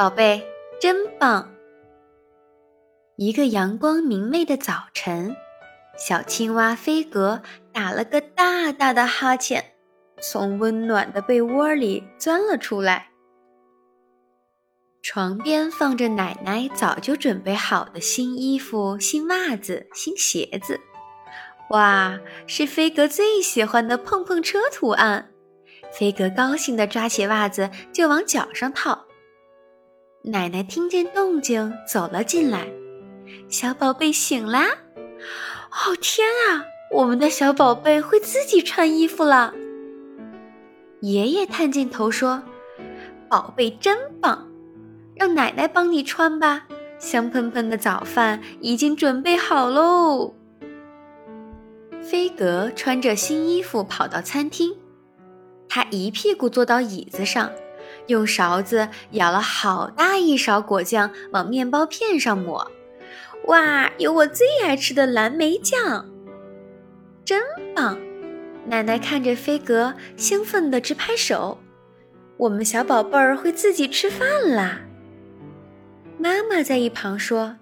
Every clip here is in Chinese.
宝贝，真棒！一个阳光明媚的早晨，小青蛙飞格打了个大大的哈欠，从温暖的被窝里钻了出来。床边放着奶奶早就准备好的新衣服、新袜子、新鞋子。哇，是飞格最喜欢的碰碰车图案。飞格高兴地抓起袜子就往脚上套。奶奶听见动静走了进来，小宝贝醒啦！哦天啊，我们的小宝贝会自己穿衣服了。爷爷探进头说：“宝贝真棒，让奶奶帮你穿吧。香喷喷的早饭已经准备好喽。”飞格穿着新衣服跑到餐厅，他一屁股坐到椅子上，用勺子舀了好大一勺果酱往面包片上抹。哇，有我最爱吃的蓝莓酱，真棒！奶奶看着飞格，兴奋地直拍手。我们小宝贝儿会自己吃饭啦。妈妈在一旁说：“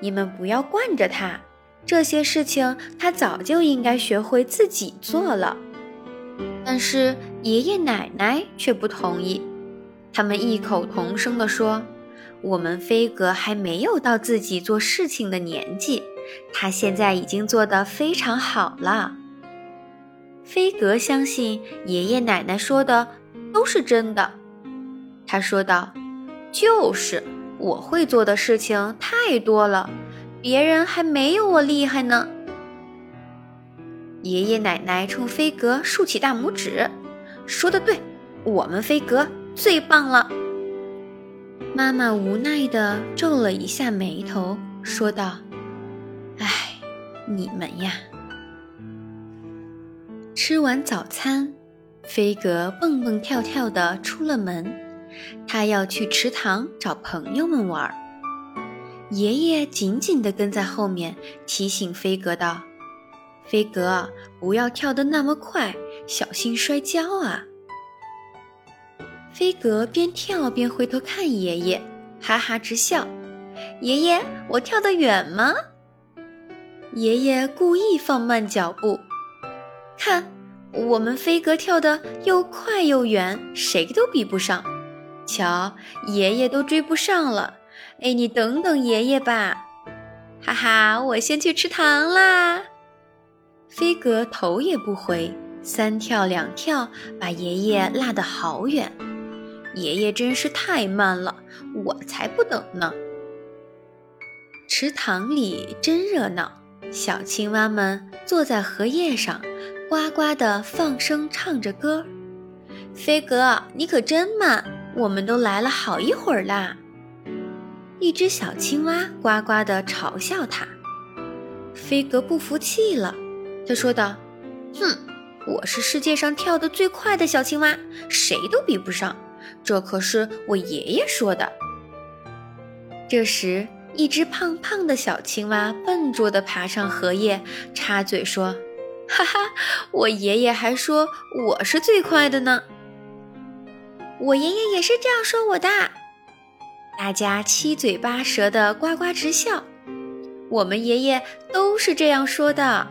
你们不要惯着他。”这些事情他早就应该学会自己做了，但是爷爷奶奶却不同意。他们异口同声地说：“我们飞格还没有到自己做事情的年纪，他现在已经做得非常好了。”飞格相信爷爷奶奶说的都是真的。他说道：“就是，我会做的事情太多了。”别人还没有我厉害呢。爷爷奶奶冲飞格竖起大拇指，说的对，我们飞格最棒了。妈妈无奈地皱了一下眉头，说道：“哎，你们呀。”吃完早餐，飞格蹦蹦跳跳地出了门，他要去池塘找朋友们玩。爷爷紧紧地跟在后面，提醒飞格道：“飞格，不要跳得那么快，小心摔跤啊！”飞格边跳边回头看爷爷，哈哈直笑：“爷爷，我跳得远吗？”爷爷故意放慢脚步，看我们飞格跳得又快又远，谁都比不上。瞧，爷爷都追不上了。哎，你等等爷爷吧，哈哈，我先去吃糖啦。飞格头也不回，三跳两跳，把爷爷拉得好远。爷爷真是太慢了，我才不等呢。池塘里真热闹，小青蛙们坐在荷叶上，呱呱地放声唱着歌。飞格，你可真慢，我们都来了好一会儿啦。一只小青蛙呱呱地嘲笑他，飞格不服气了，他说道：“哼，我是世界上跳得最快的小青蛙，谁都比不上。这可是我爷爷说的。”这时，一只胖胖的小青蛙笨拙地爬上荷叶，插嘴说：“哈哈，我爷爷还说我是最快的呢。我爷爷也是这样说我的。”大家七嘴八舌的呱呱直笑，我们爷爷都是这样说的。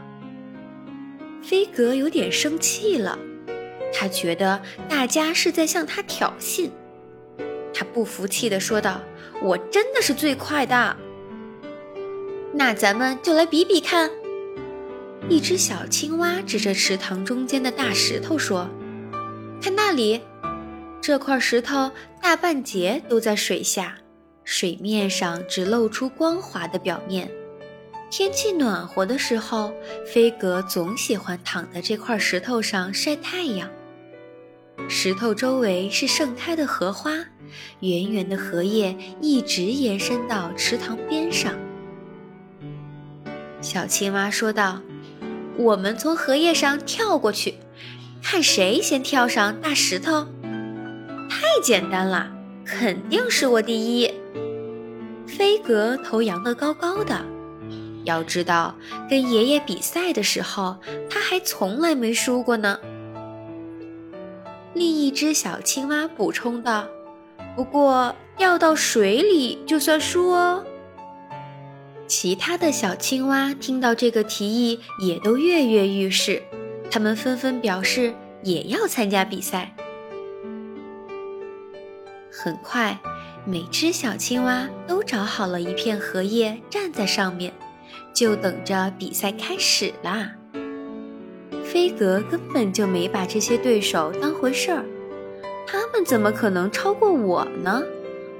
飞格有点生气了，他觉得大家是在向他挑衅。他不服气地说道：“我真的是最快的。”那咱们就来比比看。一只小青蛙指着池塘中间的大石头说：“看那里。”这块石头大半截都在水下，水面上只露出光滑的表面。天气暖和的时候，飞格总喜欢躺在这块石头上晒太阳。石头周围是盛开的荷花，圆圆的荷叶一直延伸到池塘边上。小青蛙说道：“我们从荷叶上跳过去，看谁先跳上大石头。”太简单了，肯定是我第一。飞格头扬得高高的，要知道跟爷爷比赛的时候，他还从来没输过呢。另一只小青蛙补充道：“不过掉到水里就算输哦。其他的小青蛙听到这个提议，也都跃跃欲试，他们纷纷表示也要参加比赛。很快，每只小青蛙都找好了一片荷叶，站在上面，就等着比赛开始啦。飞格根本就没把这些对手当回事儿，他们怎么可能超过我呢？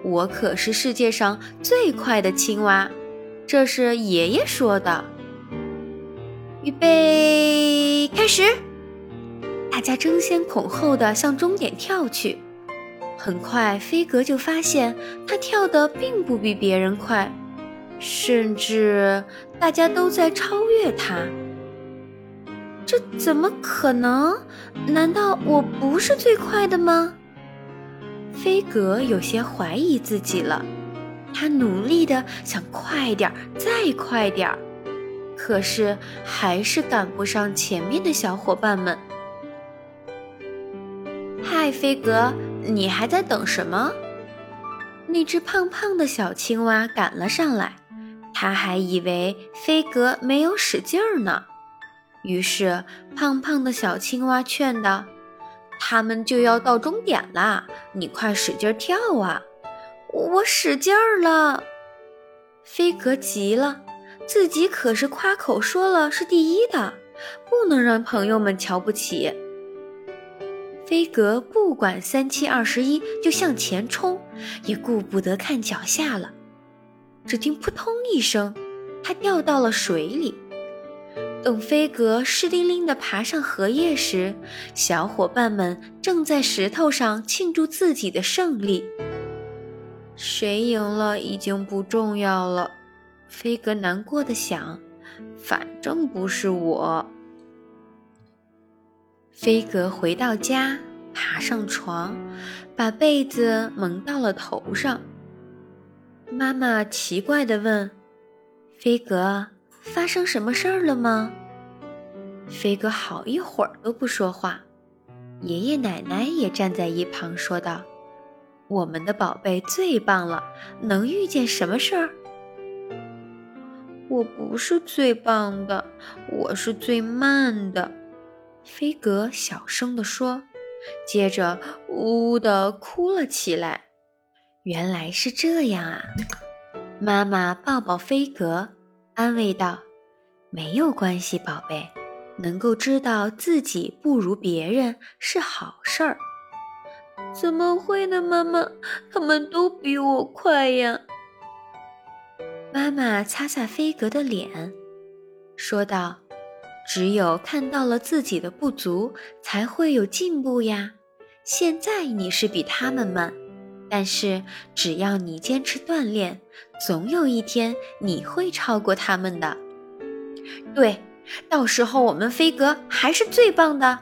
我可是世界上最快的青蛙，这是爷爷说的。预备，开始！大家争先恐后的向终点跳去。很快，飞格就发现他跳的并不比别人快，甚至大家都在超越他。这怎么可能？难道我不是最快的吗？飞格有些怀疑自己了，他努力的想快点儿，再快点儿，可是还是赶不上前面的小伙伴们。嗨，飞格，你还在等什么？那只胖胖的小青蛙赶了上来，他还以为飞格没有使劲儿呢。于是，胖胖的小青蛙劝道：“他们就要到终点啦，你快使劲跳啊！”我使劲儿了。飞格急了，自己可是夸口说了是第一的，不能让朋友们瞧不起。飞格不管三七二十一，就向前冲，也顾不得看脚下了。只听扑通一声，他掉到了水里。等飞格湿淋淋地爬上荷叶时，小伙伴们正在石头上庆祝自己的胜利。谁赢了已经不重要了，飞格难过的想，反正不是我。飞格回到家，爬上床，把被子蒙到了头上。妈妈奇怪地问：“飞格。”发生什么事儿了吗？飞哥好一会儿都不说话，爷爷奶奶也站在一旁说道：“我们的宝贝最棒了，能遇见什么事儿？”我不是最棒的，我是最慢的。飞格小声地说，接着呜呜地哭了起来。原来是这样啊！妈妈抱抱飞格。安慰道：“没有关系，宝贝，能够知道自己不如别人是好事儿。”怎么会呢，妈妈？他们都比我快呀！妈妈擦擦飞格的脸，说道：“只有看到了自己的不足，才会有进步呀。现在你是比他们慢。”但是只要你坚持锻炼，总有一天你会超过他们的。对，到时候我们飞哥还是最棒的。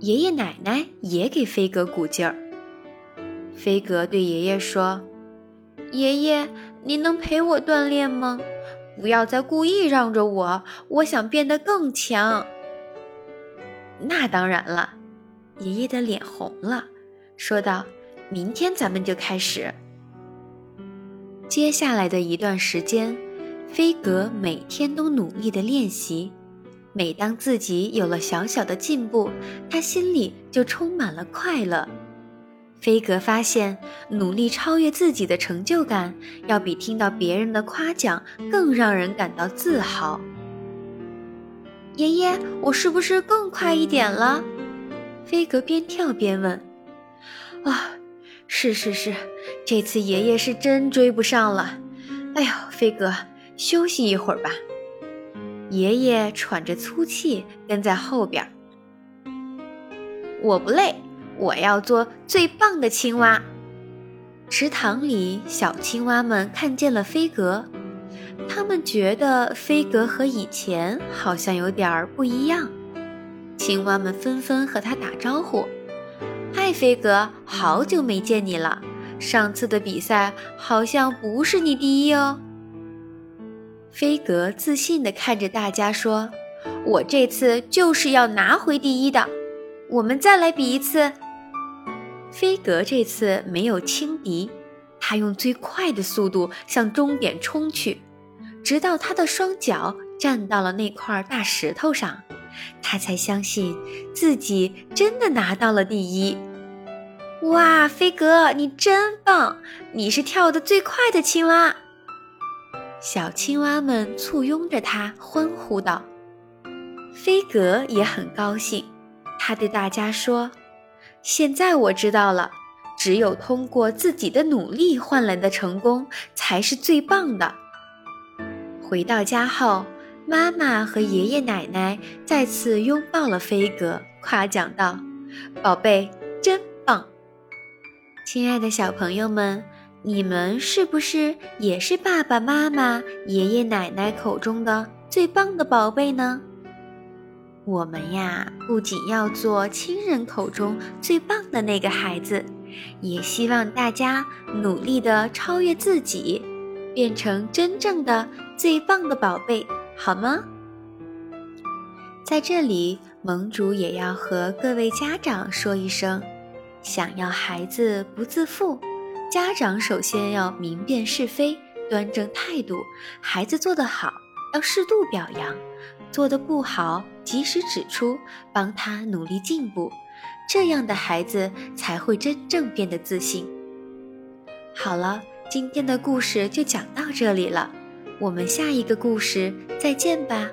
爷爷奶奶也给飞哥鼓劲儿。飞哥对爷爷说：“爷爷，您能陪我锻炼吗？不要再故意让着我，我想变得更强。”那当然了，爷爷的脸红了，说道。明天咱们就开始。接下来的一段时间，飞格每天都努力的练习。每当自己有了小小的进步，他心里就充满了快乐。飞格发现，努力超越自己的成就感，要比听到别人的夸奖更让人感到自豪。爷爷，我是不是更快一点了？飞格边跳边问。啊。是是是，这次爷爷是真追不上了。哎呦，飞哥，休息一会儿吧。爷爷喘着粗气跟在后边。我不累，我要做最棒的青蛙。池塘里，小青蛙们看见了飞格，他们觉得飞格和以前好像有点儿不一样。青蛙们纷纷和他打招呼。嗨，飞格，好久没见你了。上次的比赛好像不是你第一哦。飞格自信地看着大家说：“我这次就是要拿回第一的。我们再来比一次。”飞格这次没有轻敌，他用最快的速度向终点冲去，直到他的双脚站到了那块大石头上，他才相信自己真的拿到了第一。哇，飞格，你真棒！你是跳得最快的青蛙。小青蛙们簇拥着他，欢呼道。飞格也很高兴，他对大家说：“现在我知道了，只有通过自己的努力换来的成功才是最棒的。”回到家后，妈妈和爷爷奶奶再次拥抱了飞哥，夸奖道：“宝贝，真棒！”亲爱的小朋友们，你们是不是也是爸爸妈妈、爷爷奶奶口中的最棒的宝贝呢？我们呀，不仅要做亲人口中最棒的那个孩子，也希望大家努力的超越自己，变成真正的最棒的宝贝，好吗？在这里，盟主也要和各位家长说一声：想要孩子不自负，家长首先要明辨是非，端正态度，孩子做得好。要适度表扬，做的不好及时指出，帮他努力进步，这样的孩子才会真正变得自信。好了，今天的故事就讲到这里了，我们下一个故事再见吧。